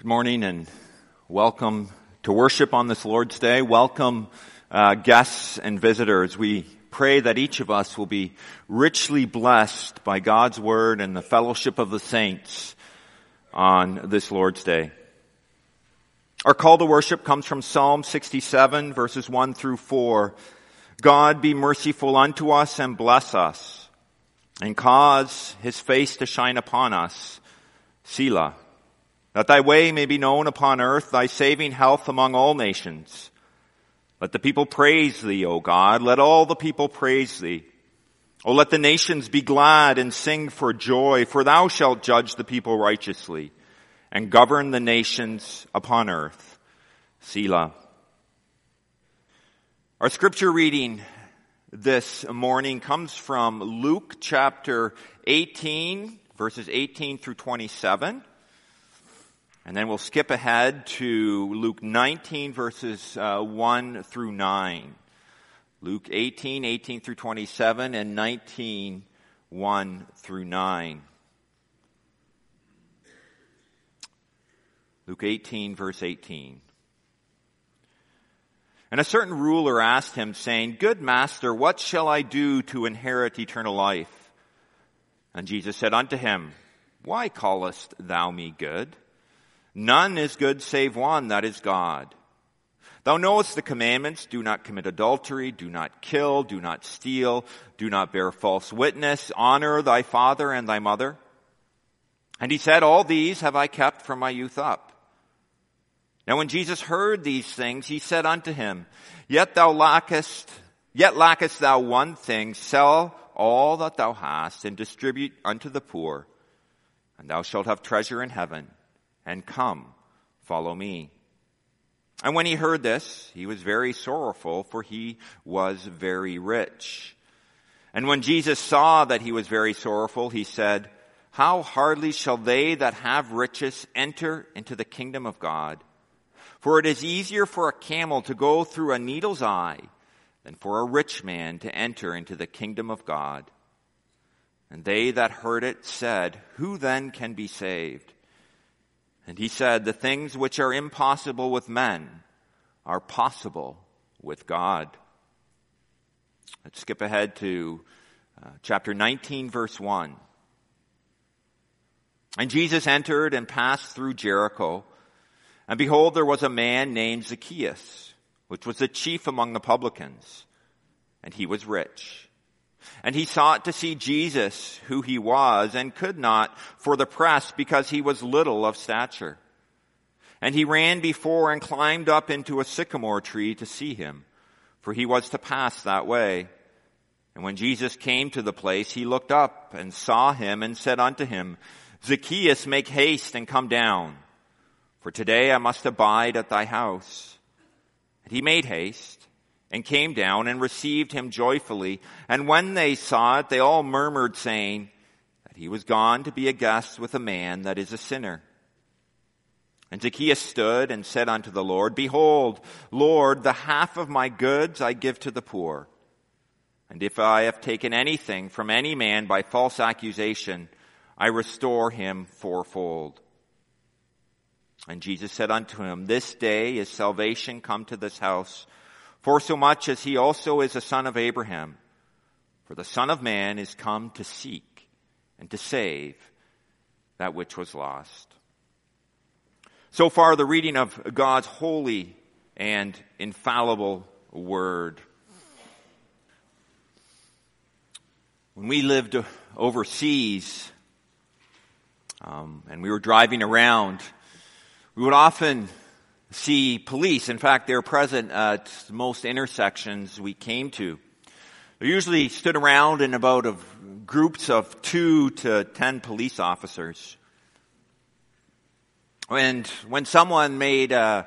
Good morning and welcome to worship on this Lord's Day. Welcome uh, guests and visitors. We pray that each of us will be richly blessed by God's Word and the fellowship of the saints on this Lord's Day. Our call to worship comes from Psalm 67 verses 1 through 4. God be merciful unto us and bless us and cause his face to shine upon us. Selah that thy way may be known upon earth, thy saving health among all nations. Let the people praise thee, O God. Let all the people praise thee. O let the nations be glad and sing for joy, for thou shalt judge the people righteously and govern the nations upon earth. Selah. Our scripture reading this morning comes from Luke chapter 18, verses 18 through 27. And then we'll skip ahead to Luke 19 verses uh, 1 through 9. Luke 18, 18 through 27 and 19, 1 through 9. Luke 18 verse 18. And a certain ruler asked him saying, Good master, what shall I do to inherit eternal life? And Jesus said unto him, Why callest thou me good? None is good save one, that is God. Thou knowest the commandments, do not commit adultery, do not kill, do not steal, do not bear false witness, honor thy father and thy mother. And he said, all these have I kept from my youth up. Now when Jesus heard these things, he said unto him, yet thou lackest, yet lackest thou one thing, sell all that thou hast and distribute unto the poor, and thou shalt have treasure in heaven and come, follow me. And when he heard this, he was very sorrowful, for he was very rich. And when Jesus saw that he was very sorrowful, he said, How hardly shall they that have riches enter into the kingdom of God? For it is easier for a camel to go through a needle's eye than for a rich man to enter into the kingdom of God. And they that heard it said, Who then can be saved? And he said, the things which are impossible with men are possible with God. Let's skip ahead to uh, chapter 19 verse 1. And Jesus entered and passed through Jericho. And behold, there was a man named Zacchaeus, which was the chief among the publicans. And he was rich. And he sought to see Jesus, who he was, and could not for the press because he was little of stature. And he ran before and climbed up into a sycamore tree to see him, for he was to pass that way. And when Jesus came to the place, he looked up and saw him and said unto him, Zacchaeus, make haste and come down, for today I must abide at thy house. And he made haste and came down and received him joyfully. And when they saw it, they all murmured saying that he was gone to be a guest with a man that is a sinner. And Zacchaeus stood and said unto the Lord, Behold, Lord, the half of my goods I give to the poor. And if I have taken anything from any man by false accusation, I restore him fourfold. And Jesus said unto him, This day is salvation come to this house, for so much as he also is a son of Abraham. For the Son of Man is come to seek and to save that which was lost. So far, the reading of God's holy and infallible word. When we lived overseas um, and we were driving around, we would often see police. In fact, they're present at most intersections we came to. They usually stood around in about of groups of two to ten police officers. And when someone made a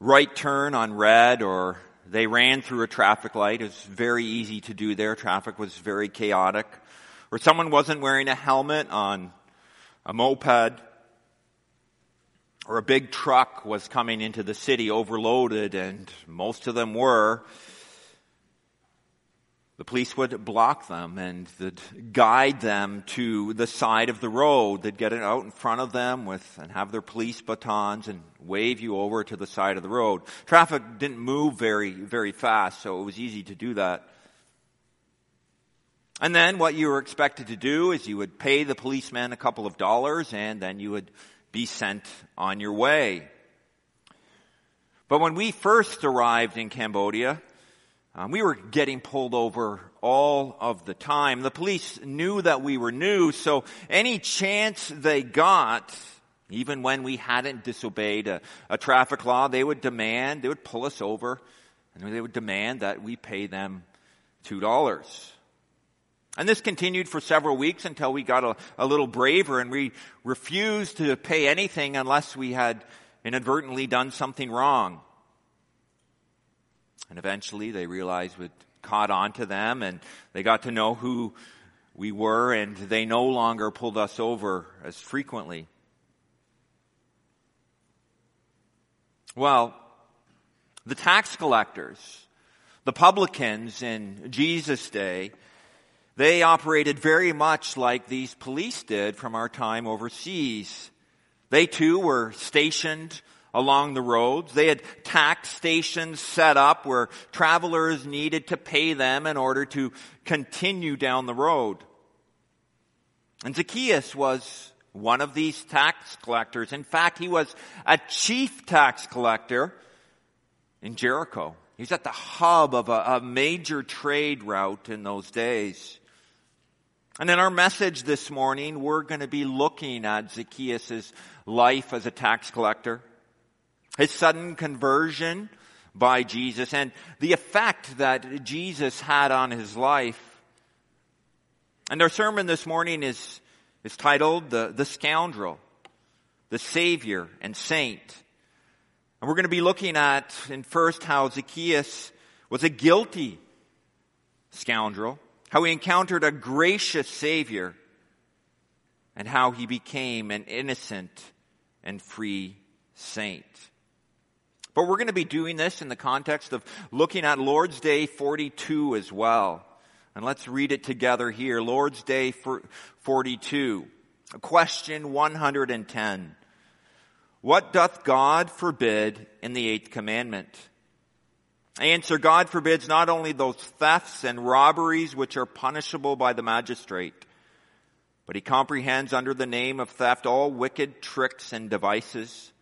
right turn on red or they ran through a traffic light, it was very easy to do there. Traffic was very chaotic. Or someone wasn't wearing a helmet on a moped, or a big truck was coming into the city overloaded, and most of them were. the police would block them and guide them to the side of the road. They'd get it out in front of them with and have their police batons and wave you over to the side of the road. Traffic didn't move very, very fast, so it was easy to do that. And then what you were expected to do is you would pay the policeman a couple of dollars and then you would be sent on your way. But when we first arrived in Cambodia, um, we were getting pulled over all of the time. The police knew that we were new, so any chance they got, even when we hadn't disobeyed a, a traffic law, they would demand, they would pull us over, and they would demand that we pay them two dollars. And this continued for several weeks until we got a, a, little braver and we refused to pay anything unless we had inadvertently done something wrong. And eventually they realized it caught on to them and they got to know who we were and they no longer pulled us over as frequently. Well, the tax collectors, the publicans in Jesus' day, they operated very much like these police did from our time overseas. They too were stationed along the roads. They had tax stations set up where travelers needed to pay them in order to continue down the road. And Zacchaeus was one of these tax collectors. In fact, he was a chief tax collector in Jericho. He's at the hub of a, a major trade route in those days. And in our message this morning, we're going to be looking at Zacchaeus' life as a tax collector his sudden conversion by Jesus and the effect that Jesus had on his life. And our sermon this morning is, is titled the, the Scoundrel, the Savior and Saint. And we're going to be looking at in first how Zacchaeus was a guilty scoundrel, how he encountered a gracious Savior, and how he became an innocent and free saint. But we're going to be doing this in the context of looking at Lord's Day 42 as well. And let's read it together here. Lord's Day 42. Question 110. What doth God forbid in the eighth commandment? Answer, God forbids not only those thefts and robberies which are punishable by the magistrate, but he comprehends under the name of theft all wicked tricks and devices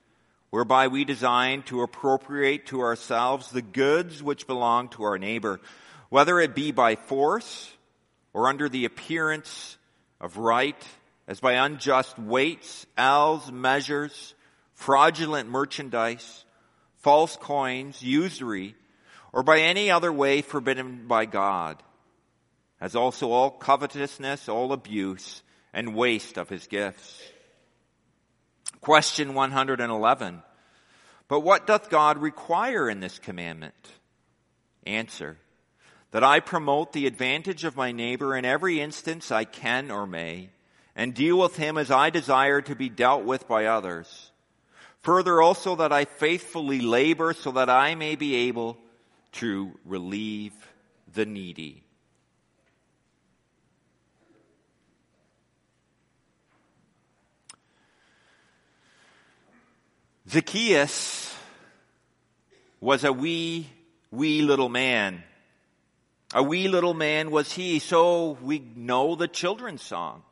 whereby we design to appropriate to ourselves the goods which belong to our neighbor, whether it be by force or under the appearance of right, as by unjust weights, ells, measures, fraudulent merchandise, false coins, usury, or by any other way forbidden by God, as also all covetousness, all abuse, and waste of his gifts. Question 111. But what doth God require in this commandment? Answer. That I promote the advantage of my neighbor in every instance I can or may, and deal with him as I desire to be dealt with by others. Further also that I faithfully labor so that I may be able to relieve the needy. Zacchaeus was a wee, wee little man. A wee little man was he, so we know the children's song.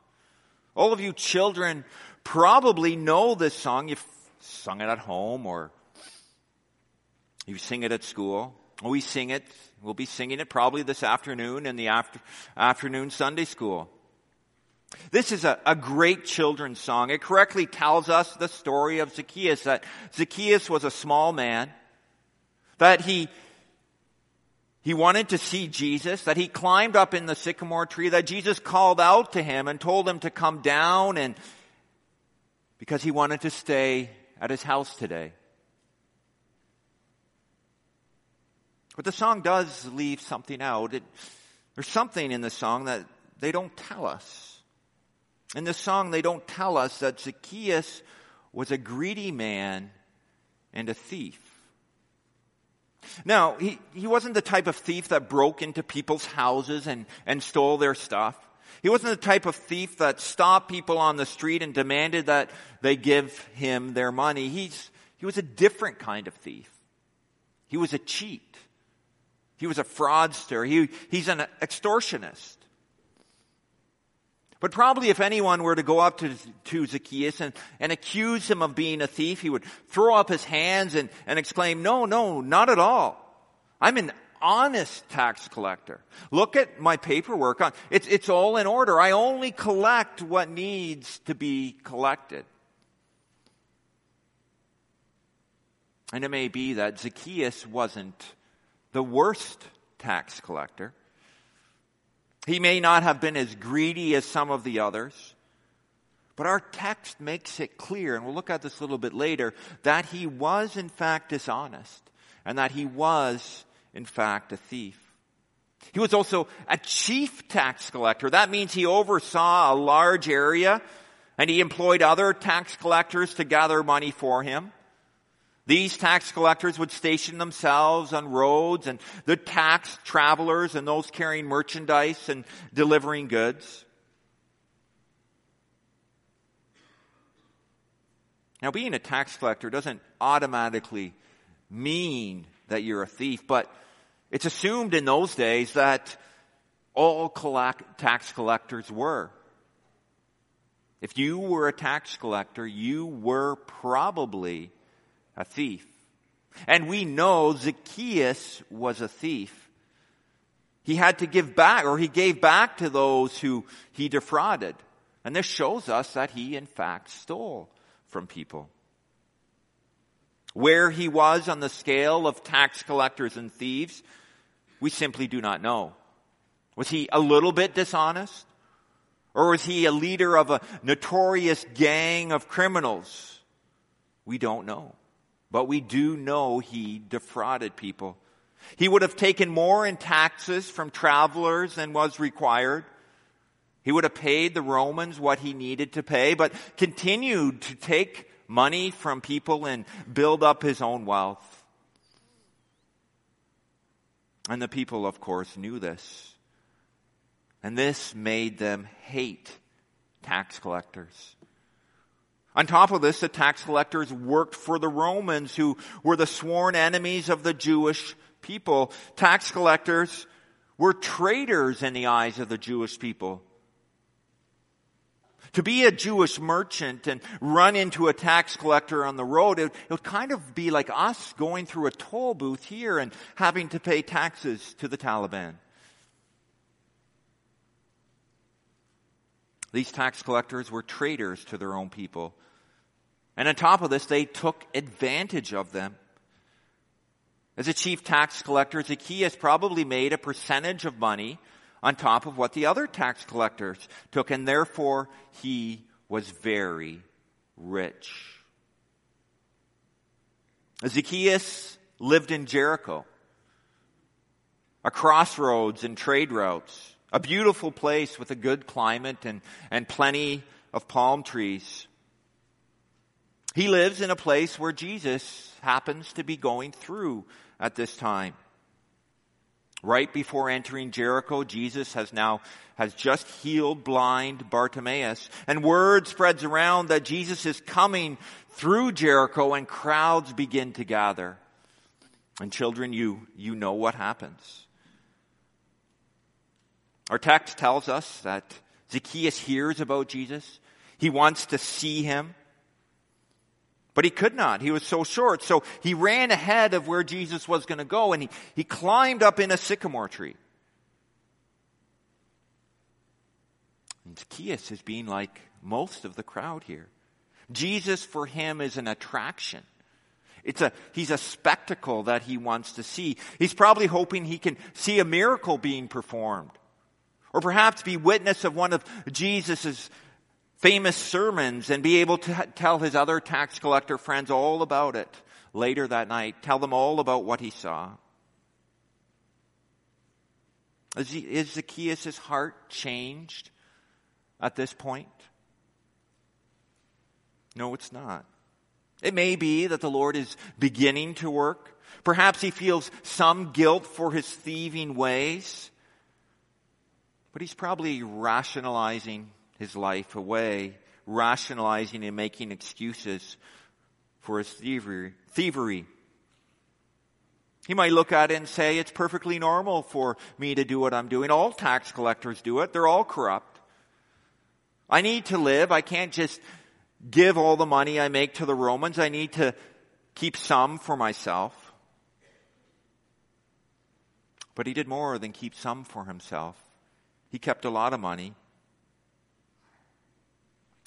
All of you children probably know this song. You've sung it at home or you sing it at school. We sing it. We'll be singing it probably this afternoon in the after, afternoon Sunday school. This is a, a, great children's song. It correctly tells us the story of Zacchaeus, that Zacchaeus was a small man, that he, he wanted to see Jesus, that he climbed up in the sycamore tree, that Jesus called out to him and told him to come down and because he wanted to stay at his house today. But the song does leave something out. It, there's something in the song that they don't tell us. In the song, they don't tell us that Zacchaeus was a greedy man and a thief. Now, he, he wasn't the type of thief that broke into people's houses and, and stole their stuff. He wasn't the type of thief that stopped people on the street and demanded that they give him their money. He's, he was a different kind of thief. He was a cheat. He was a fraudster. He, he's an extortionist. But probably if anyone were to go up to, to Zacchaeus and, and accuse him of being a thief, he would throw up his hands and, and exclaim, no, no, not at all. I'm an honest tax collector. Look at my paperwork. Uh, it's, it's all in order. I only collect what needs to be collected. And it may be that Zacchaeus wasn't the worst tax collector. He may not have been as greedy as some of the others. But our text makes it clear, and we'll look at this a little bit later, that he was in fact dishonest and that he was in fact a thief. He was also a chief tax collector. That means he oversaw a large area and he employed other tax collectors to gather money for him. These tax collectors would station themselves on roads and the tax travelers and those carrying merchandise and delivering goods. Now, being a tax collector doesn't automatically mean that you're a thief, but it's assumed in those days that all collect, tax collectors were. If you were a tax collector, you were probably a thief. And we know Zacchaeus was a thief. He had to give back, or he gave back to those who he defrauded. And this shows us that he in fact stole from people. Where he was on the scale of tax collectors and thieves, we simply do not know. Was he a little bit dishonest? Or was he a leader of a notorious gang of criminals? We don't know. But we do know he defrauded people. He would have taken more in taxes from travelers than was required. He would have paid the Romans what he needed to pay, but continued to take money from people and build up his own wealth. And the people, of course, knew this. And this made them hate tax collectors. On top of this, the tax collectors worked for the Romans who were the sworn enemies of the Jewish people. Tax collectors were traitors in the eyes of the Jewish people. To be a Jewish merchant and run into a tax collector on the road, it, it, would kind of be like us going through a toll booth here and having to pay taxes to the Taliban. These tax collectors were traitors to their own people. And on top of this, they took advantage of them. As a chief tax collector, Zacchaeus probably made a percentage of money on top of what the other tax collectors took, and therefore he was very rich. Zacchaeus lived in Jericho, a crossroads and trade routes, a beautiful place with a good climate and, and plenty of palm trees. He lives in a place where Jesus happens to be going through at this time. Right before entering Jericho, Jesus has now, has just healed blind Bartimaeus. And word spreads around that Jesus is coming through Jericho and crowds begin to gather. And children, you, you know what happens. Our text tells us that Zacchaeus hears about Jesus. He wants to see him. But he could not. He was so short. So he ran ahead of where Jesus was going to go and he, he climbed up in a sycamore tree. And Zacchaeus is being like most of the crowd here. Jesus for him is an attraction. It's a, he's a spectacle that he wants to see. He's probably hoping he can see a miracle being performed. Or perhaps be witness of one of Jesus' famous sermons and be able to tell his other tax collector friends all about it later that night. Tell them all about what he saw. Is, Zacchaeus' heart changed at this point? No, it's not. It may be that the Lord is beginning to work. Perhaps he feels some guilt for his thieving ways. But he's probably rationalizing his life away, rationalizing and making excuses for his thievery. thievery. He might look at it and say, it's perfectly normal for me to do what I'm doing. All tax collectors do it. They're all corrupt. I need to live. I can't just give all the money I make to the Romans. I need to keep some for myself. But he did more than keep some for himself. He kept a lot of money.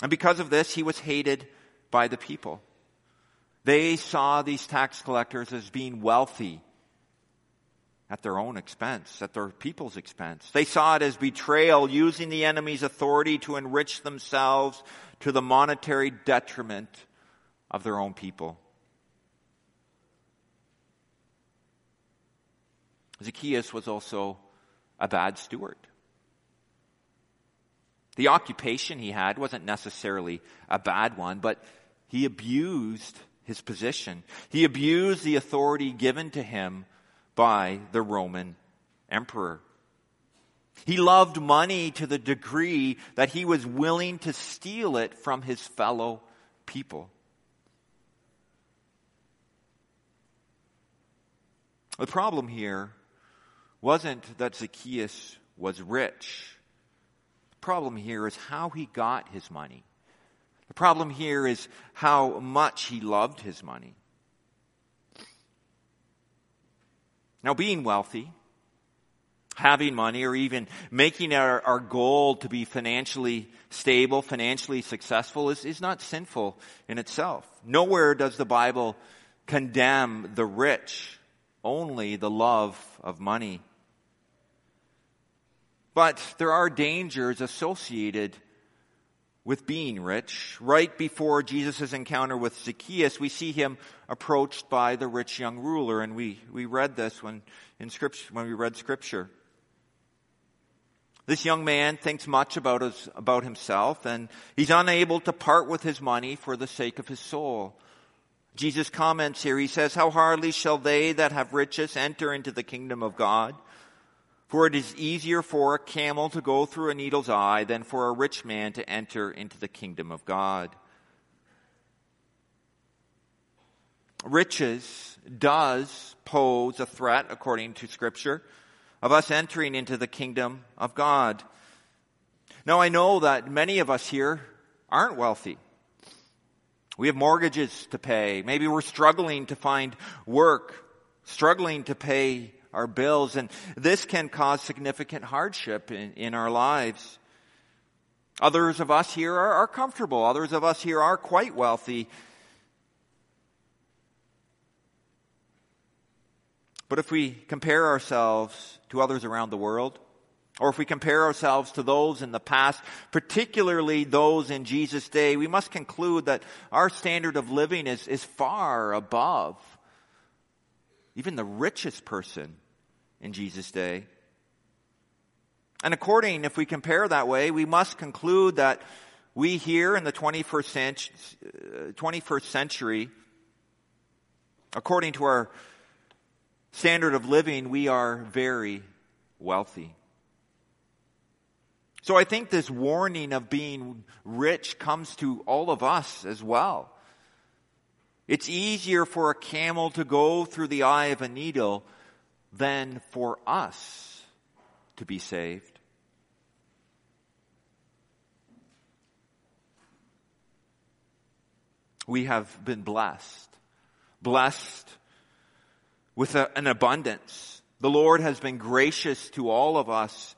And because of this, he was hated by the people. They saw these tax collectors as being wealthy at their own expense, at their people's expense. They saw it as betrayal, using the enemy's authority to enrich themselves to the monetary detriment of their own people. Zacchaeus was also a bad steward. The occupation he had wasn't necessarily a bad one, but he abused his position. He abused the authority given to him by the Roman emperor. He loved money to the degree that he was willing to steal it from his fellow people. The problem here wasn't that Zacchaeus was rich. The problem here is how he got his money. The problem here is how much he loved his money. Now, being wealthy, having money, or even making our, our goal to be financially stable, financially successful is, is not sinful in itself. Nowhere does the Bible condemn the rich, only the love of money. But there are dangers associated with being rich. Right before Jesus' encounter with Zacchaeus, we see him approached by the rich young ruler, and we, we read this when in scripture, when we read scripture. This young man thinks much about his, about himself, and he's unable to part with his money for the sake of his soul. Jesus comments here, he says, How hardly shall they that have riches enter into the kingdom of God? For it is easier for a camel to go through a needle's eye than for a rich man to enter into the kingdom of God. Riches does pose a threat, according to Scripture, of us entering into the kingdom of God. Now, I know that many of us here aren't wealthy. We have mortgages to pay. Maybe we're struggling to find work, struggling to pay our bills, and this can cause significant hardship in, in our lives. Others of us here are, are comfortable. Others of us here are quite wealthy. But if we compare ourselves to others around the world, or if we compare ourselves to those in the past, particularly those in Jesus' day, we must conclude that our standard of living is, is far above even the richest person in Jesus' day. And according, if we compare that way, we must conclude that we here in the 21st century, 21st century according to our standard of living, we are very wealthy. So I think this warning of being rich comes to all of us as well. It's easier for a camel to go through the eye of a needle than for us to be saved. We have been blessed, blessed with a, an abundance. The Lord has been gracious to all of us,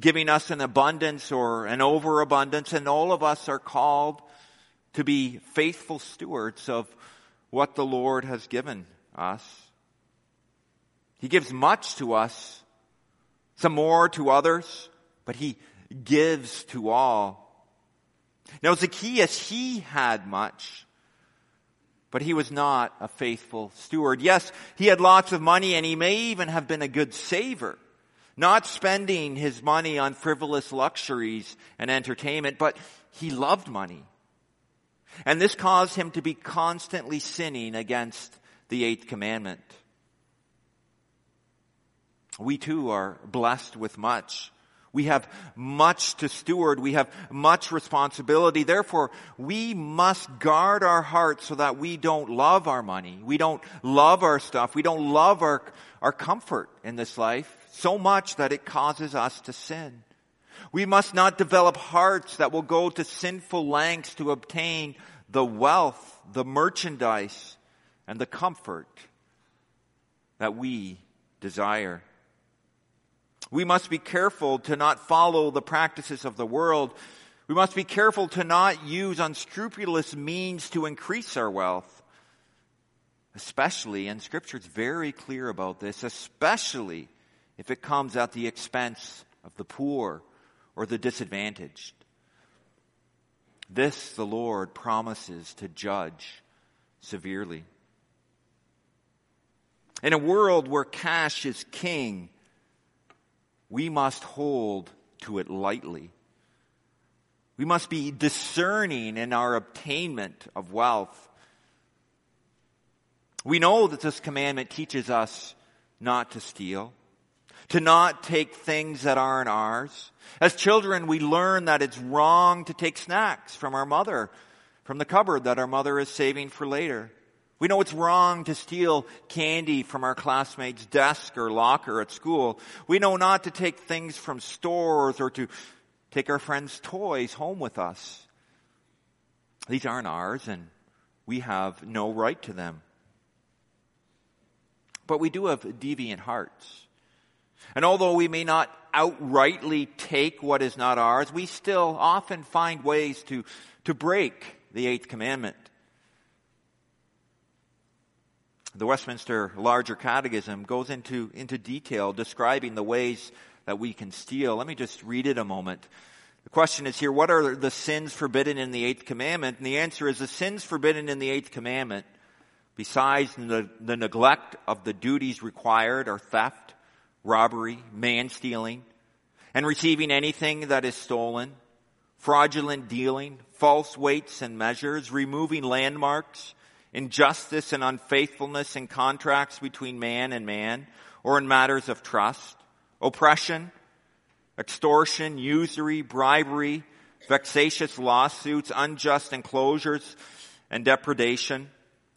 giving us an abundance or an overabundance, and all of us are called to be faithful stewards of what the Lord has given us. He gives much to us, some more to others, but he gives to all. Now Zacchaeus, he had much, but he was not a faithful steward. Yes, he had lots of money and he may even have been a good saver, not spending his money on frivolous luxuries and entertainment, but he loved money. And this caused him to be constantly sinning against the eighth commandment. We too are blessed with much. We have much to steward. We have much responsibility. Therefore, we must guard our hearts so that we don't love our money. We don't love our stuff. We don't love our, our comfort in this life so much that it causes us to sin. We must not develop hearts that will go to sinful lengths to obtain the wealth, the merchandise, and the comfort that we desire. We must be careful to not follow the practices of the world. We must be careful to not use unscrupulous means to increase our wealth. Especially, and scripture is very clear about this, especially if it comes at the expense of the poor or the disadvantaged. This the Lord promises to judge severely. In a world where cash is king, we must hold to it lightly. We must be discerning in our obtainment of wealth. We know that this commandment teaches us not to steal, to not take things that aren't ours. As children, we learn that it's wrong to take snacks from our mother, from the cupboard that our mother is saving for later. We know it's wrong to steal candy from our classmates' desk or locker at school. We know not to take things from stores or to take our friends' toys home with us. These aren't ours and we have no right to them. But we do have deviant hearts. And although we may not outrightly take what is not ours, we still often find ways to, to break the eighth commandment. The Westminster Larger Catechism goes into, into detail describing the ways that we can steal. Let me just read it a moment. The question is here, what are the sins forbidden in the eighth commandment? And the answer is the sins forbidden in the eighth commandment, besides the, the neglect of the duties required, are theft, robbery, man stealing, and receiving anything that is stolen, fraudulent dealing, false weights and measures, removing landmarks, injustice and unfaithfulness in contracts between man and man or in matters of trust, oppression, extortion, usury, bribery, vexatious lawsuits, unjust enclosures and depredation,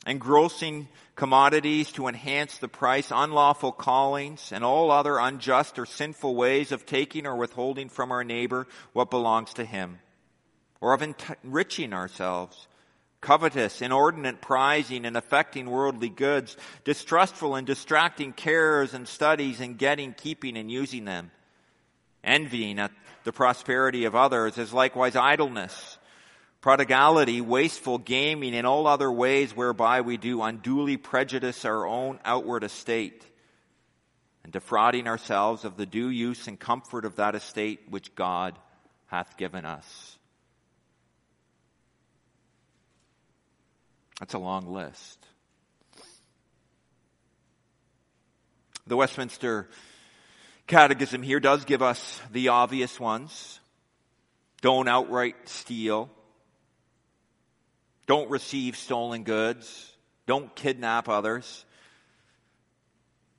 engrossing commodities to enhance the price, unlawful callings, and all other unjust or sinful ways of taking or withholding from our neighbor what belongs to him, or of enriching ourselves covetous, inordinate prizing and affecting worldly goods, distrustful and distracting cares and studies and getting, keeping and using them, envying at the prosperity of others is likewise idleness, prodigality, wasteful gaming, and all other ways whereby we do unduly prejudice our own outward estate, and defrauding ourselves of the due use and comfort of that estate which God hath given us. That's a long list. The Westminster Catechism here does give us the obvious ones. Don't outright steal. Don't receive stolen goods. Don't kidnap others.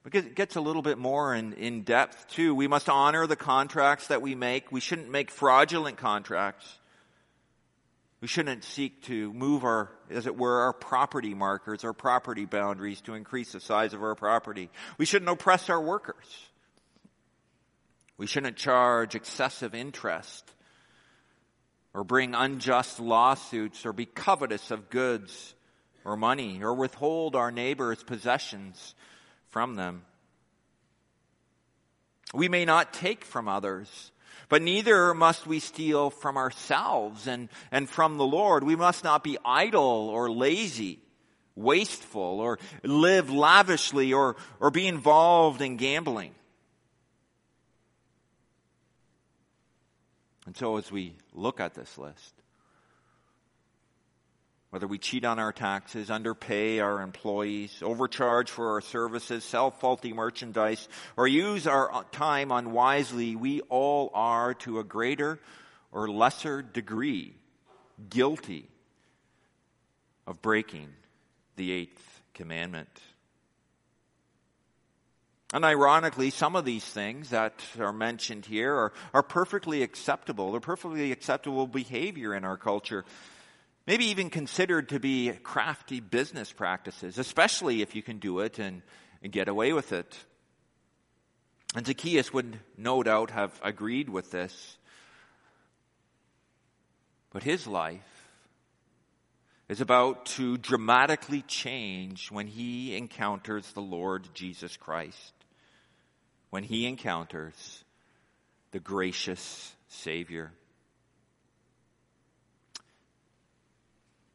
Because it gets a little bit more in, in depth too. We must honor the contracts that we make. We shouldn't make fraudulent contracts. We shouldn't seek to move our, as it were, our property markers, our property boundaries to increase the size of our property. We shouldn't oppress our workers. We shouldn't charge excessive interest or bring unjust lawsuits or be covetous of goods or money or withhold our neighbor's possessions from them. We may not take from others but neither must we steal from ourselves and, and from the Lord. We must not be idle or lazy, wasteful, or live lavishly or, or be involved in gambling. And so as we look at this list, whether we cheat on our taxes, underpay our employees, overcharge for our services, sell faulty merchandise, or use our time unwisely, we all are to a greater or lesser degree guilty of breaking the eighth commandment. And ironically, some of these things that are mentioned here are, are perfectly acceptable. They're perfectly acceptable behavior in our culture. Maybe even considered to be crafty business practices, especially if you can do it and, and get away with it. And Zacchaeus would no doubt have agreed with this. But his life is about to dramatically change when he encounters the Lord Jesus Christ when he encounters the gracious Savior.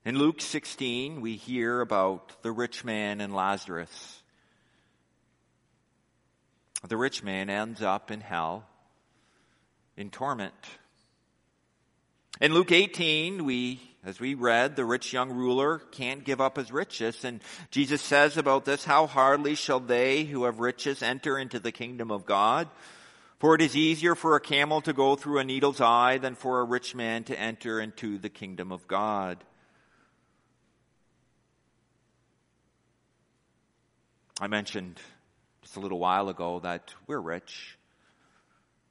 In Luke 16, we hear about the rich man and Lazarus. The rich man ends up in hell, in torment. In Luke 18, we, as we read, the rich young ruler can't give up his riches. And Jesus says about this, how hardly shall they who have riches enter into the kingdom of God? For it is easier for a camel to go through a needle's eye than for a rich man to enter into the kingdom of God. I mentioned just a little while ago that we're rich.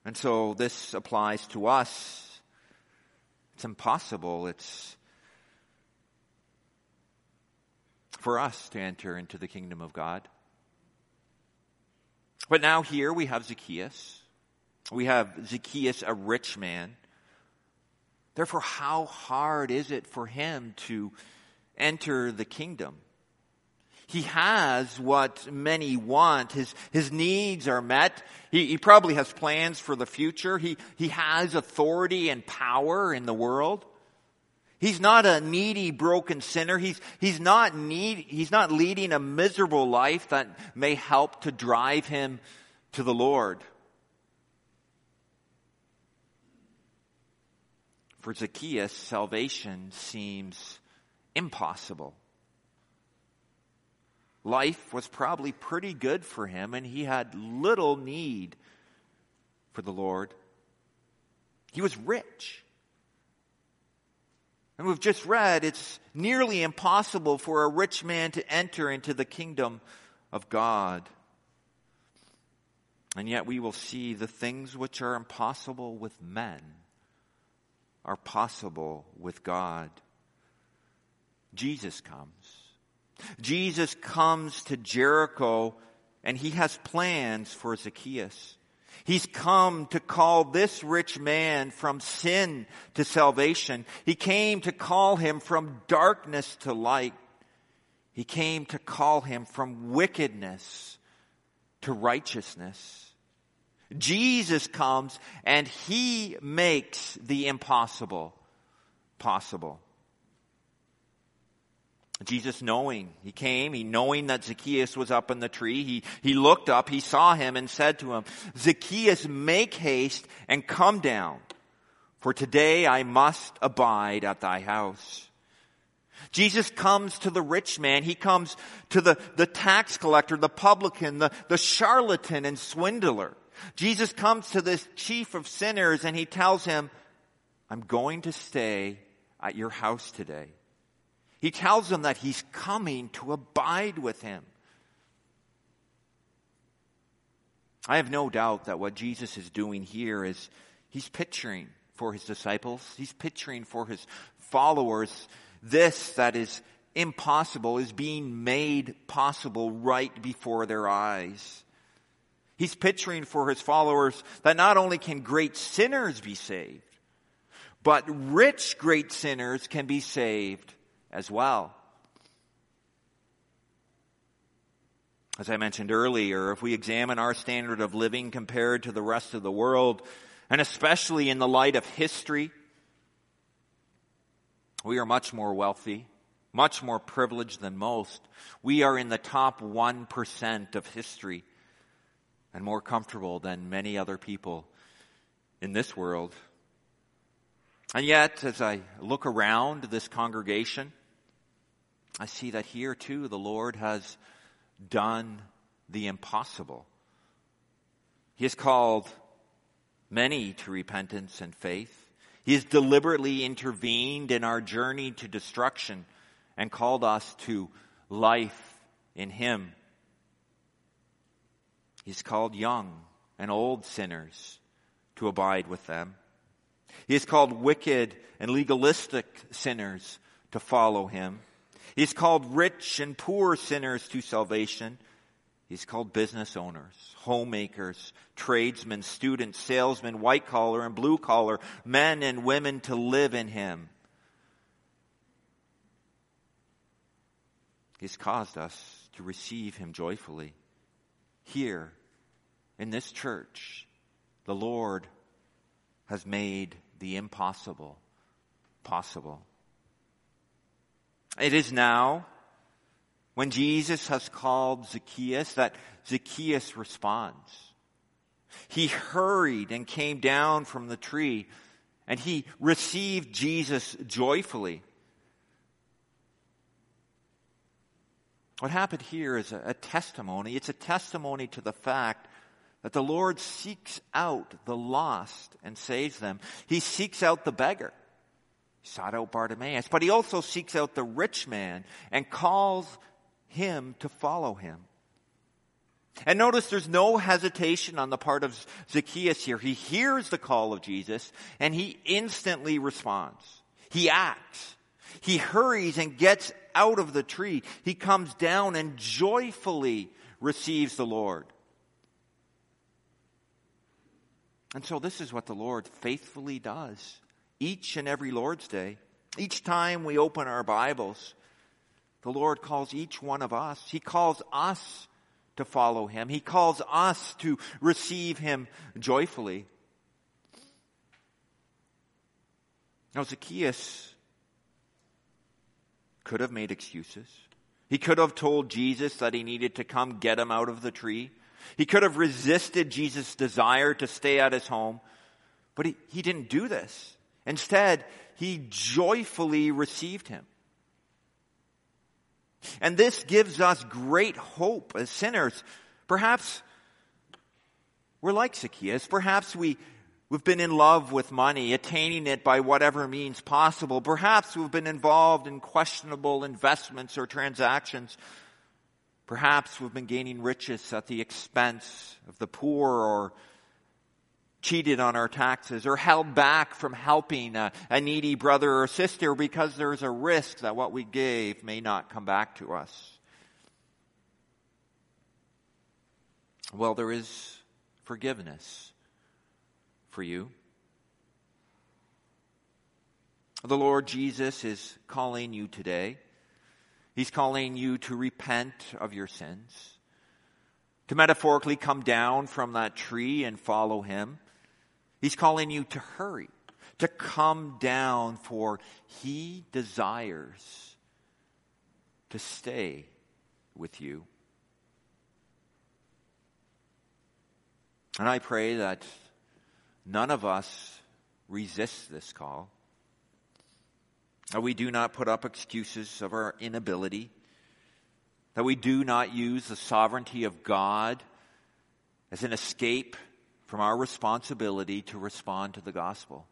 And so this applies to us it's impossible. It's for us to enter into the kingdom of God. But now here we have Zacchaeus. We have Zacchaeus, a rich man. Therefore, how hard is it for him to enter the kingdom? He has what many want. His, his needs are met. He, he probably has plans for the future. He, he has authority and power in the world. He's not a needy, broken sinner. He's, he's not need, he's not leading a miserable life that may help to drive him to the Lord. For Zacchaeus, salvation seems impossible life was probably pretty good for him and he had little need for the Lord. He was rich. And we've just read it's nearly impossible for a rich man to enter into the kingdom of God. And yet we will see the things which are impossible with men are possible with God. Jesus comes. Jesus comes to Jericho and he has plans for Zacchaeus. He's come to call this rich man from sin to salvation. He came to call him from darkness to light. He came to call him from wickedness to righteousness. Jesus comes and he makes the impossible possible. Jesus knowing, he came, he knowing that Zacchaeus was up in the tree, he, he looked up, he saw him and said to him, Zacchaeus, make haste and come down, for today I must abide at thy house. Jesus comes to the rich man, he comes to the, the tax collector, the publican, the, the charlatan and swindler. Jesus comes to this chief of sinners and he tells him, I'm going to stay at your house today. He tells them that he's coming to abide with him. I have no doubt that what Jesus is doing here is he's picturing for his disciples, he's picturing for his followers this that is impossible is being made possible right before their eyes. He's picturing for his followers that not only can great sinners be saved, but rich great sinners can be saved as well. As I mentioned earlier, if we examine our standard of living compared to the rest of the world, and especially in the light of history, we are much more wealthy, much more privileged than most. We are in the top 1% of history and more comfortable than many other people in this world. And yet, as I look around this congregation, I see that here too the Lord has done the impossible. He has called many to repentance and faith. He has deliberately intervened in our journey to destruction and called us to life in Him. He's called young and old sinners to abide with them. He has called wicked and legalistic sinners to follow Him. He's called rich and poor sinners to salvation. He's called business owners, homemakers, tradesmen, students, salesmen, white collar and blue collar, men and women to live in Him. He's caused us to receive Him joyfully. Here, in this church, the Lord has made the impossible possible. It is now, when Jesus has called Zacchaeus, that Zacchaeus responds. He hurried and came down from the tree, and he received Jesus joyfully. What happened here is a, testimony. It's a testimony to the fact that the Lord seeks out the lost and saves them. He seeks out the beggar. Sought out Bartimaeus, but he also seeks out the rich man and calls him to follow him. And notice there's no hesitation on the part of Zacchaeus here. He hears the call of Jesus and he instantly responds. He acts. He hurries and gets out of the tree. He comes down and joyfully receives the Lord. And so this is what the Lord faithfully does each and every Lord's Day. Each time we open our Bibles, the Lord calls each one of us. He calls us to follow Him. He calls us to receive Him joyfully. Now, Zacchaeus could have made excuses. He could have told Jesus that he needed to come get him out of the tree. He could have resisted Jesus' desire to stay at his home, but he, he didn't do this. Instead, he joyfully received him. And this gives us great hope as sinners. Perhaps we're like Zacchaeus. Perhaps we, We've been in love with money, attaining it by whatever means possible. Perhaps we've been involved in questionable investments or transactions. Perhaps we've been gaining riches at the expense of the poor or cheated on our taxes or held back from helping a, a needy brother or sister because there's a risk that what we gave may not come back to us. Well, there is forgiveness for you. The Lord Jesus is calling you today. He's calling you to repent of your sins, to metaphorically come down from that tree and follow Him. He's calling you to hurry, to come down, for He desires to stay with you. And I pray that None of us resist this call. That we do not put up excuses of our inability. That we do not use the sovereignty of God as an escape from our responsibility to respond to the gospel.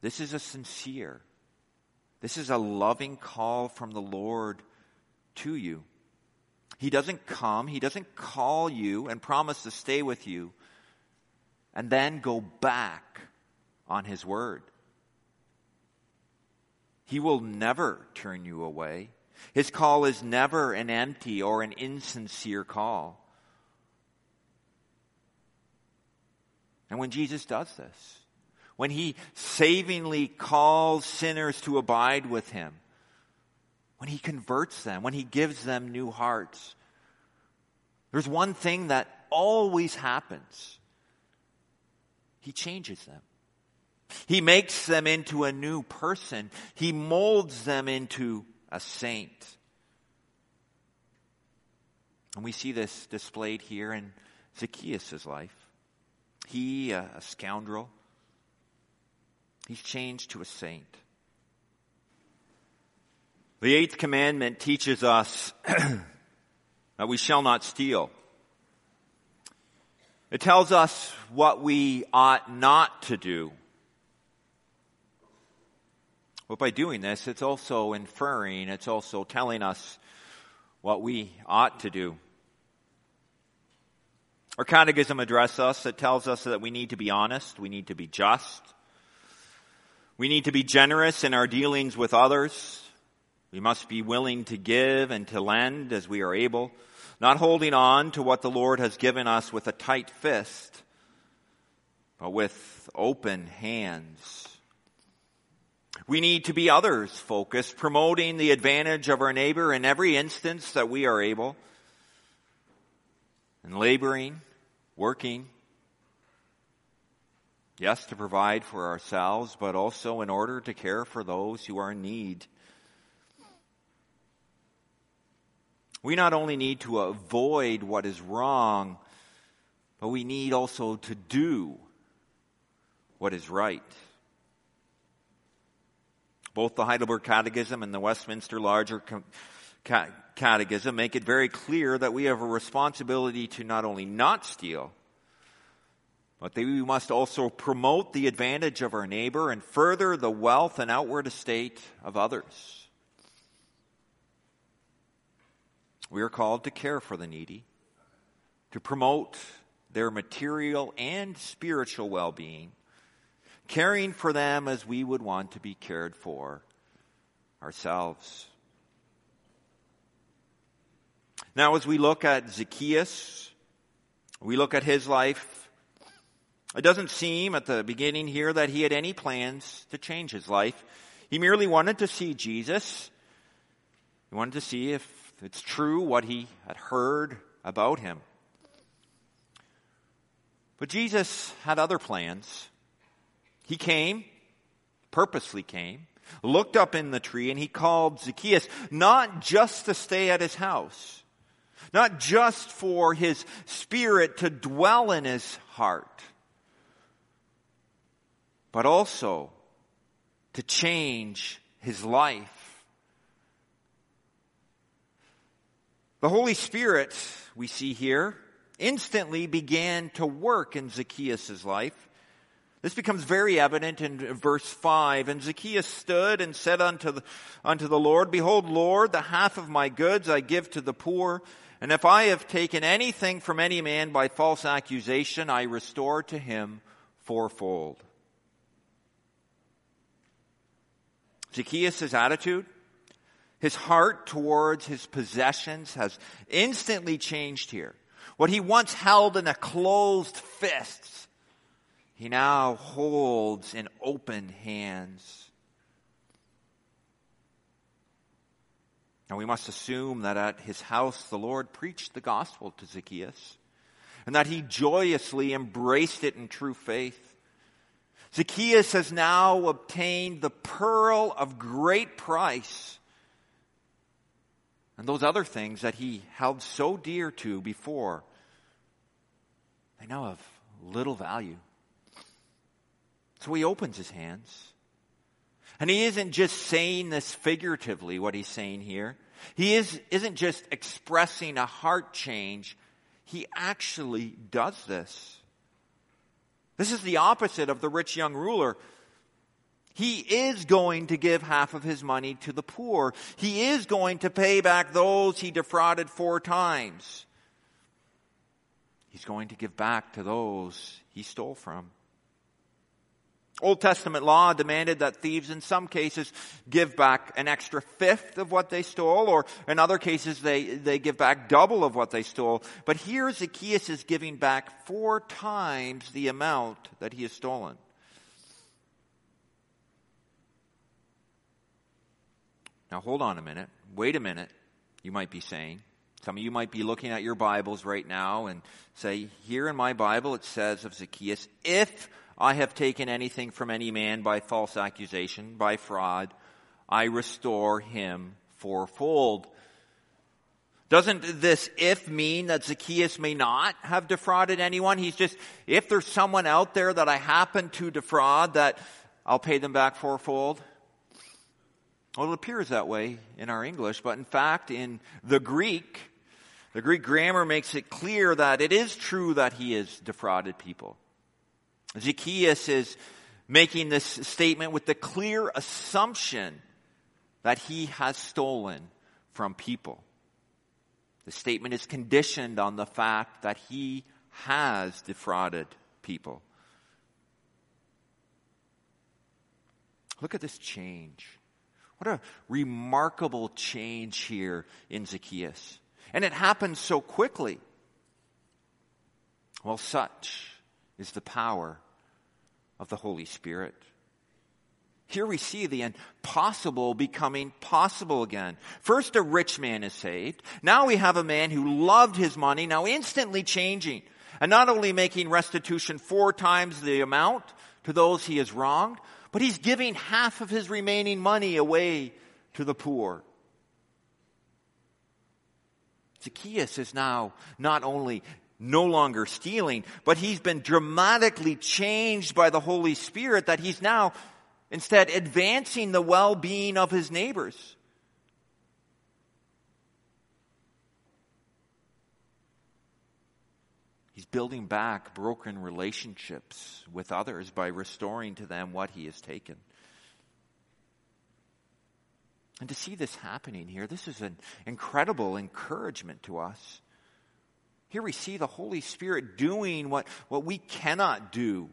This is a sincere, this is a loving call from the Lord to you. He doesn't come, He doesn't call you and promise to stay with you and then go back on His word. He will never turn you away. His call is never an empty or an insincere call. And when Jesus does this, when he savingly calls sinners to abide with him, when he converts them, when he gives them new hearts, there's one thing that always happens. He changes them. He makes them into a new person. He molds them into a saint. And we see this displayed here in Zacchaeus' life. He, a scoundrel, he's changed to a saint. The eighth commandment teaches us that we shall not steal. It tells us what we ought not to do. But by doing this, it's also inferring, it's also telling us what we ought to do. Our catechism addresses us. It tells us that we need to be honest. We need to be just. We need to be generous in our dealings with others. We must be willing to give and to lend as we are able, not holding on to what the Lord has given us with a tight fist, but with open hands. We need to be others focused, promoting the advantage of our neighbor in every instance that we are able, and laboring working, yes, to provide for ourselves, but also in order to care for those who are in need. We not only need to avoid what is wrong, but we need also to do what is right. Both the Heidelberg Catechism and the Westminster Larger Catechism make it very clear that we have a responsibility to not only not steal, but that we must also promote the advantage of our neighbor and further the wealth and outward estate of others. We are called to care for the needy, to promote their material and spiritual well being, caring for them as we would want to be cared for ourselves. Now, as we look at Zacchaeus, we look at his life, it doesn't seem at the beginning here that he had any plans to change his life. He merely wanted to see Jesus. He wanted to see if it's true what he had heard about him. But Jesus had other plans. He came, purposely came, looked up in the tree, and he called Zacchaeus not just to stay at his house not just for his spirit to dwell in his heart, but also to change his life. The Holy Spirit, we see here, instantly began to work in Zacchaeus' life. This becomes very evident in verse 5. And Zacchaeus stood and said unto the, unto the Lord, Behold, Lord, the half of my goods I give to the poor. And if I have taken anything from any man by false accusation, I restore to him fourfold. Zacchaeus' attitude, his heart towards his possessions has instantly changed here. What he once held in a closed fist, he now holds in open hands. And we must assume that at his house the Lord preached the gospel to Zacchaeus and that he joyously embraced it in true faith. Zacchaeus has now obtained the pearl of great price. And those other things that he held so dear to before, they now have little value. So he opens his hands and he isn't just saying this figuratively, what he's saying here. He is, isn't just expressing a heart change. He actually does this. This is the opposite of the rich young ruler. He is going to give half of his money to the poor. He is going to pay back those he defrauded four times. He's going to give back to those he stole from. Old Testament law demanded that thieves in some cases give back an extra fifth of what they stole, or in other cases they, they give back double of what they stole. But here Zacchaeus is giving back four times the amount that he has stolen. Now hold on a minute. Wait a minute, you might be saying. Some of you might be looking at your Bibles right now and say, here in my Bible it says of Zacchaeus, if I have taken anything from any man by false accusation, by fraud, I restore him fourfold. Doesn't this if mean that Zacchaeus may not have defrauded anyone? He's just, if there's someone out there that I happen to defraud, that I'll pay them back fourfold? Well, it appears that way in our English, but in fact, in the Greek, the Greek grammar makes it clear that it is true that he has defrauded people. Zacchaeus is making this statement with the clear assumption that he has stolen from people. The statement is conditioned on the fact that he has defrauded people. Look at this change. What a remarkable change here in Zacchaeus. And it happens so quickly. Well, such is the power of the Holy Spirit. Here we see the impossible becoming possible again. First, a rich man is saved. Now we have a man who loved his money, now instantly changing and not only making restitution four times the amount to those he has wronged, but he's giving half of his remaining money away to the poor. Zacchaeus is now not only no longer stealing, but he's been dramatically changed by the Holy Spirit that he's now instead advancing the well-being of his neighbors. He's building back broken relationships with others by restoring to them what he has taken. And to see this happening here, this is an incredible encouragement to us. Here we see the Holy Spirit doing what, what we cannot do,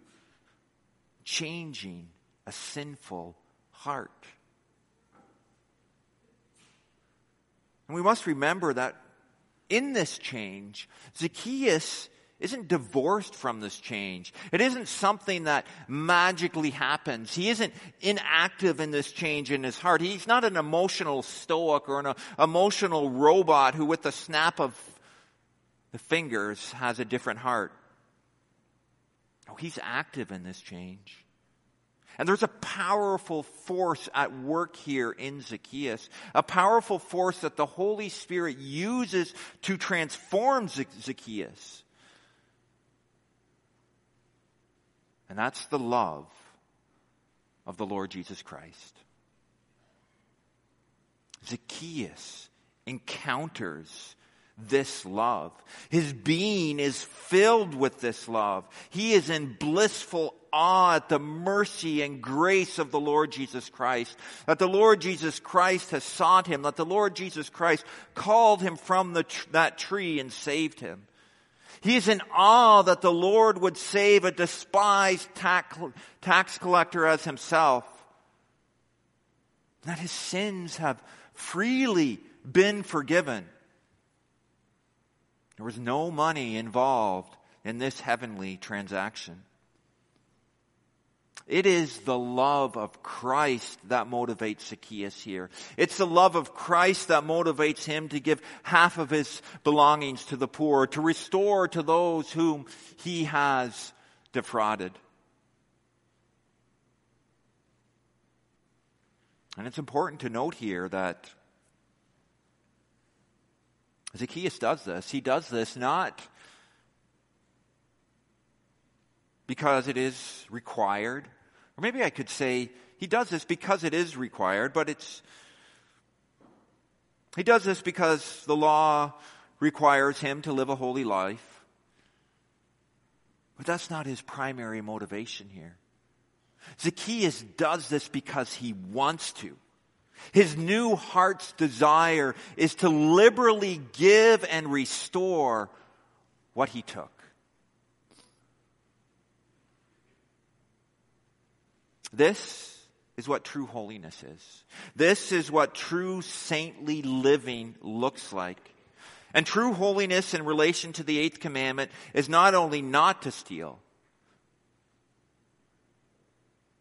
changing a sinful heart. And we must remember that in this change, Zacchaeus isn't divorced from this change. It isn't something that magically happens. He isn't inactive in this change in his heart. He's not an emotional stoic or an emotional robot who with the snap of the fingers has a different heart. No, he's active in this change. And there's a powerful force at work here in Zacchaeus, a powerful force that the Holy Spirit uses to transform Zacchaeus. And that's the love of the Lord Jesus Christ. Zacchaeus encounters this love. His being is filled with this love. He is in blissful awe at the mercy and grace of the Lord Jesus Christ. That the Lord Jesus Christ has sought him. That the Lord Jesus Christ called him from the, that tree and saved him. He's in awe that the Lord would save a despised tax collector as himself. That his sins have freely been forgiven. There was no money involved in this heavenly transaction. It is the love of Christ that motivates Zacchaeus here. It's the love of Christ that motivates him to give half of his belongings to the poor, to restore to those whom he has defrauded. And it's important to note here that Zacchaeus does this. He does this not because it is required, or maybe I could say he does this because it is required, but it's, he does this because the law requires him to live a holy life. But that's not his primary motivation here. Zacchaeus does this because he wants to. His new heart's desire is to liberally give and restore what he took. This is what true holiness is. This is what true saintly living looks like. And true holiness in relation to the eighth commandment is not only not to steal,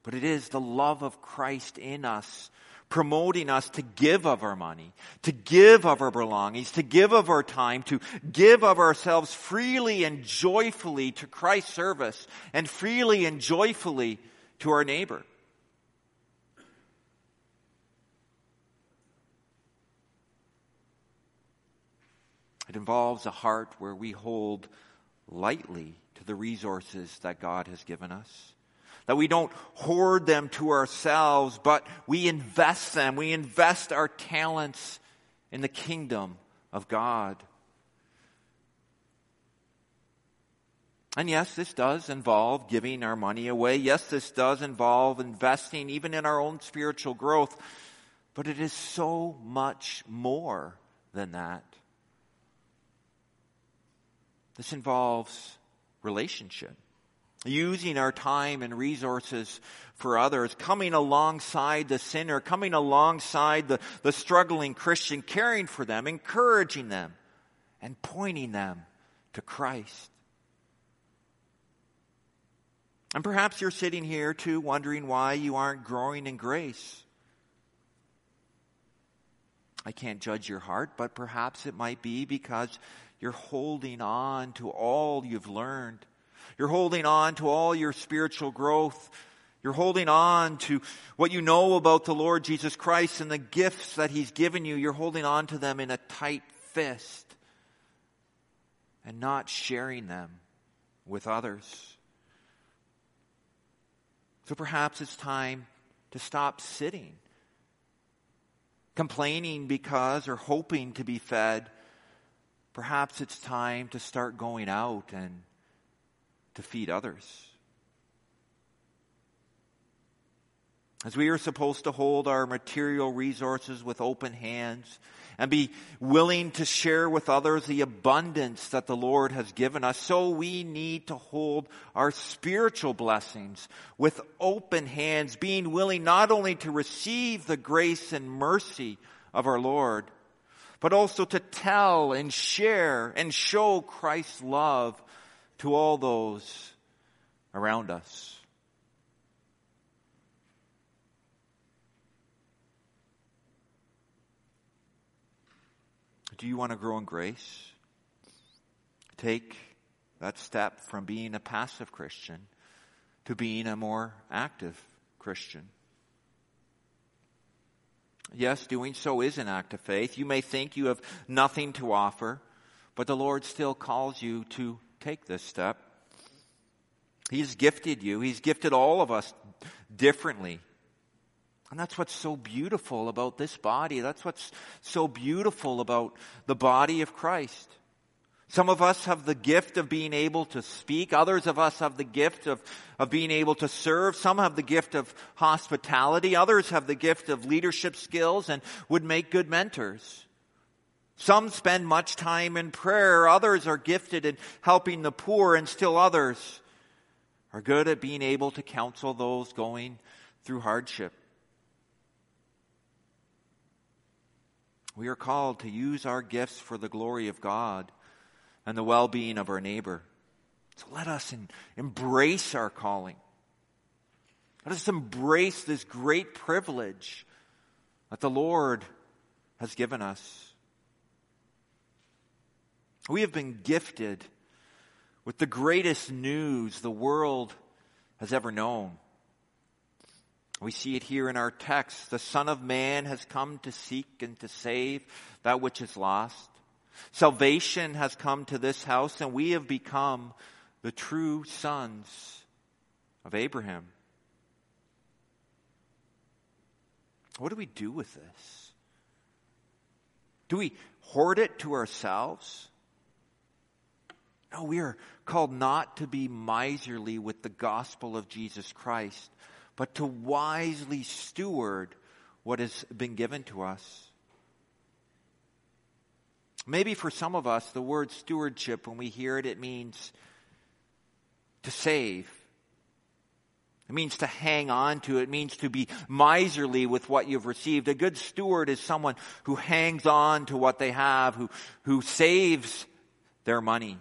but it is the love of Christ in us promoting us to give of our money, to give of our belongings, to give of our time, to give of ourselves freely and joyfully to Christ's service and freely and joyfully to our neighbor. It involves a heart where we hold lightly to the resources that God has given us that we don't hoard them to ourselves, but we invest them. We invest our talents in the kingdom of God. And yes, this does involve giving our money away. Yes, this does involve investing even in our own spiritual growth. But it is so much more than that. This involves relationship, using our time and resources for others, coming alongside the sinner, coming alongside the, the struggling Christian, caring for them, encouraging them, and pointing them to Christ. And perhaps you're sitting here too wondering why you aren't growing in grace. I can't judge your heart, but perhaps it might be because you're holding on to all you've learned. You're holding on to all your spiritual growth. You're holding on to what you know about the Lord Jesus Christ and the gifts that He's given you. You're holding on to them in a tight fist and not sharing them with others. So perhaps it's time to stop sitting complaining because or hoping to be fed, perhaps it's time to start going out and to feed others. As we are supposed to hold our material resources with open hands and be willing to share with others the abundance that the Lord has given us, so we need to hold our spiritual blessings with open hands, being willing not only to receive the grace and mercy of our Lord, but also to tell and share and show Christ's love to all those around us. Do you want to grow in grace? Take that step from being a passive Christian to being a more active Christian. Yes, doing so is an act of faith. You may think you have nothing to offer, but the Lord still calls you to take this step. He's gifted you. He's gifted all of us differently. And that's what's so beautiful about this body. That's what's so beautiful about the body of Christ. Some of us have the gift of being able to speak. Others of us have the gift of, of being able to serve. Some have the gift of hospitality. Others have the gift of leadership skills and would make good mentors. Some spend much time in prayer. Others are gifted in helping the poor and still others are good at being able to counsel those going through hardship. We are called to use our gifts for the glory of God and the well being of our neighbor. So let us embrace our calling. Let us embrace this great privilege that the Lord has given us. We have been gifted with the greatest news the world has ever known. We see it here in our text. The Son of Man has come to seek and to save that which is lost. Salvation has come to this house and we have become the true sons of Abraham. What do we do with this? Do we hoard it to ourselves? No, we are called not to be miserly with the gospel of Jesus Christ, but to wisely steward what has been given to us. Maybe for some of us, the word stewardship, when we hear it, it means to save. It means to hang on to. It means to be miserly with what you've received. A good steward is someone who hangs on to what they have, who, who saves their money,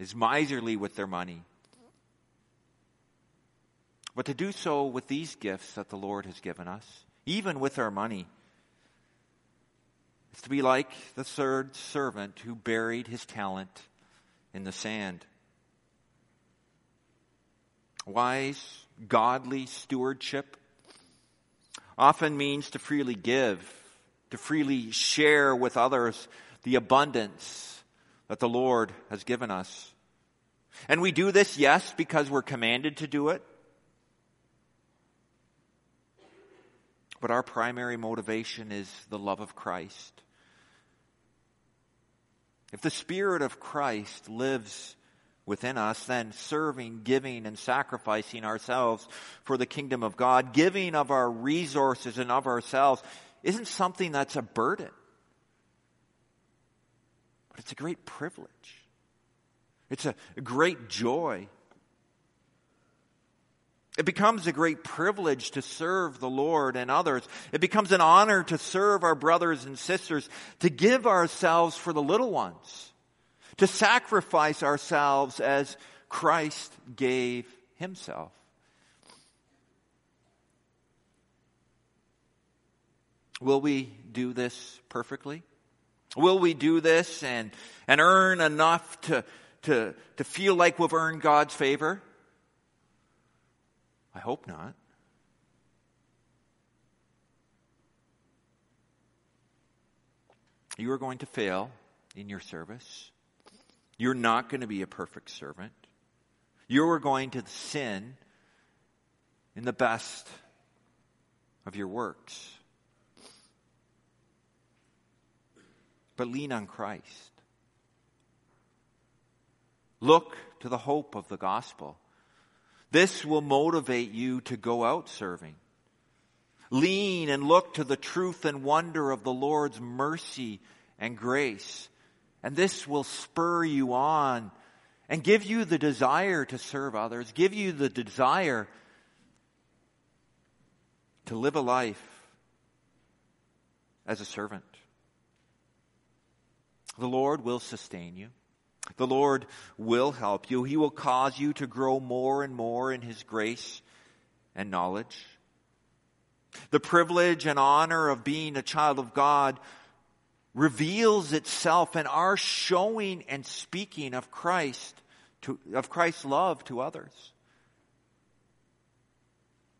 is miserly with their money. But to do so with these gifts that the Lord has given us, even with our money, is to be like the third servant who buried his talent in the sand. Wise, godly stewardship often means to freely give, to freely share with others the abundance that the Lord has given us. And we do this, yes, because we're commanded to do it, but our primary motivation is the love of Christ. If the Spirit of Christ lives within us, then serving, giving, and sacrificing ourselves for the kingdom of God, giving of our resources and of ourselves, isn't something that's a burden. But it's a great privilege. It's a great joy. It becomes a great privilege to serve the Lord and others. It becomes an honor to serve our brothers and sisters, to give ourselves for the little ones, to sacrifice ourselves as Christ gave himself. Will we do this perfectly? Will we do this and, and earn enough to, to, to feel like we've earned God's favor? I hope not. You are going to fail in your service. You're not going to be a perfect servant. You are going to sin in the best of your works. But lean on Christ. Look to the hope of the gospel. This will motivate you to go out serving. Lean and look to the truth and wonder of the Lord's mercy and grace. And this will spur you on and give you the desire to serve others, give you the desire to live a life as a servant. The Lord will sustain you. The Lord will help you. He will cause you to grow more and more in His grace and knowledge. The privilege and honor of being a child of God reveals itself in our showing and speaking of Christ, to, of Christ's love to others.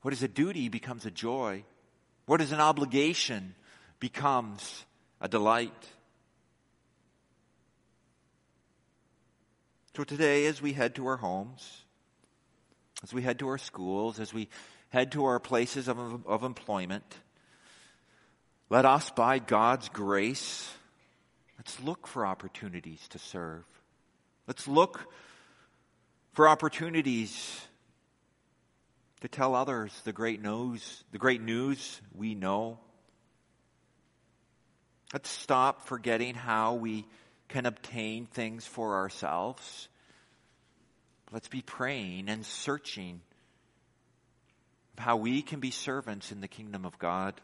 What is a duty becomes a joy. What is an obligation becomes a delight. So today, as we head to our homes, as we head to our schools, as we head to our places of, of employment, let us, by God's grace, let's look for opportunities to serve. Let's look for opportunities to tell others the great news, the great news we know. Let's stop forgetting how we can obtain things for ourselves Let's be praying and searching how we can be servants in the kingdom of God.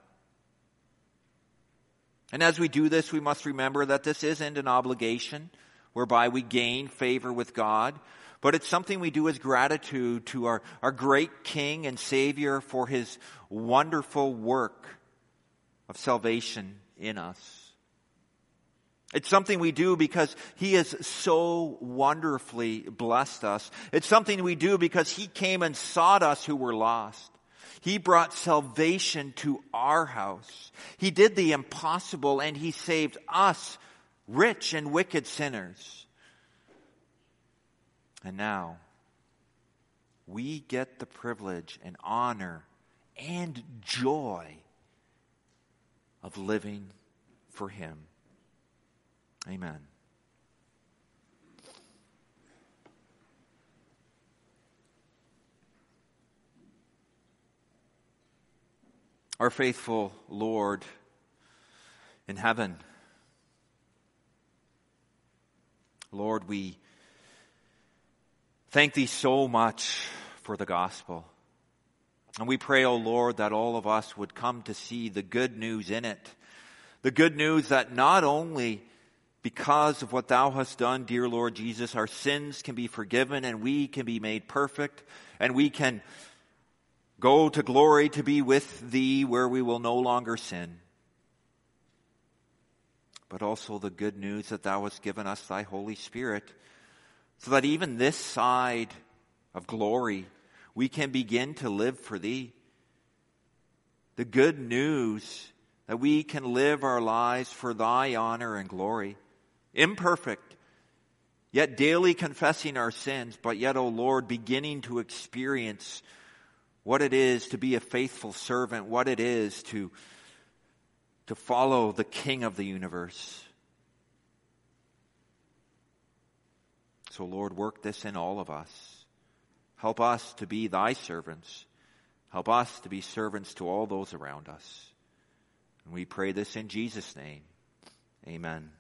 And as we do this, we must remember that this isn't an obligation whereby we gain favor with God, but it's something we do as gratitude to our, our great King and Savior for His wonderful work of salvation in us. It's something we do because He has so wonderfully blessed us. It's something we do because He came and sought us who were lost. He brought salvation to our house. He did the impossible and He saved us, rich and wicked sinners. And now, we get the privilege and honor and joy of living for Him. Amen. Our faithful Lord in heaven, Lord, we thank Thee so much for the gospel. And we pray, O oh Lord, that all of us would come to see the good news in it. The good news that not only because of what thou hast done, dear Lord Jesus, our sins can be forgiven and we can be made perfect and we can go to glory to be with thee where we will no longer sin. But also the good news that thou hast given us thy Holy Spirit so that even this side of glory we can begin to live for thee. The good news that we can live our lives for thy honor and glory imperfect, yet daily confessing our sins, but yet, O oh Lord, beginning to experience what it is to be a faithful servant, what it is to, to follow the King of the universe. So Lord, work this in all of us. Help us to be thy servants. Help us to be servants to all those around us. And we pray this in Jesus' name. Amen.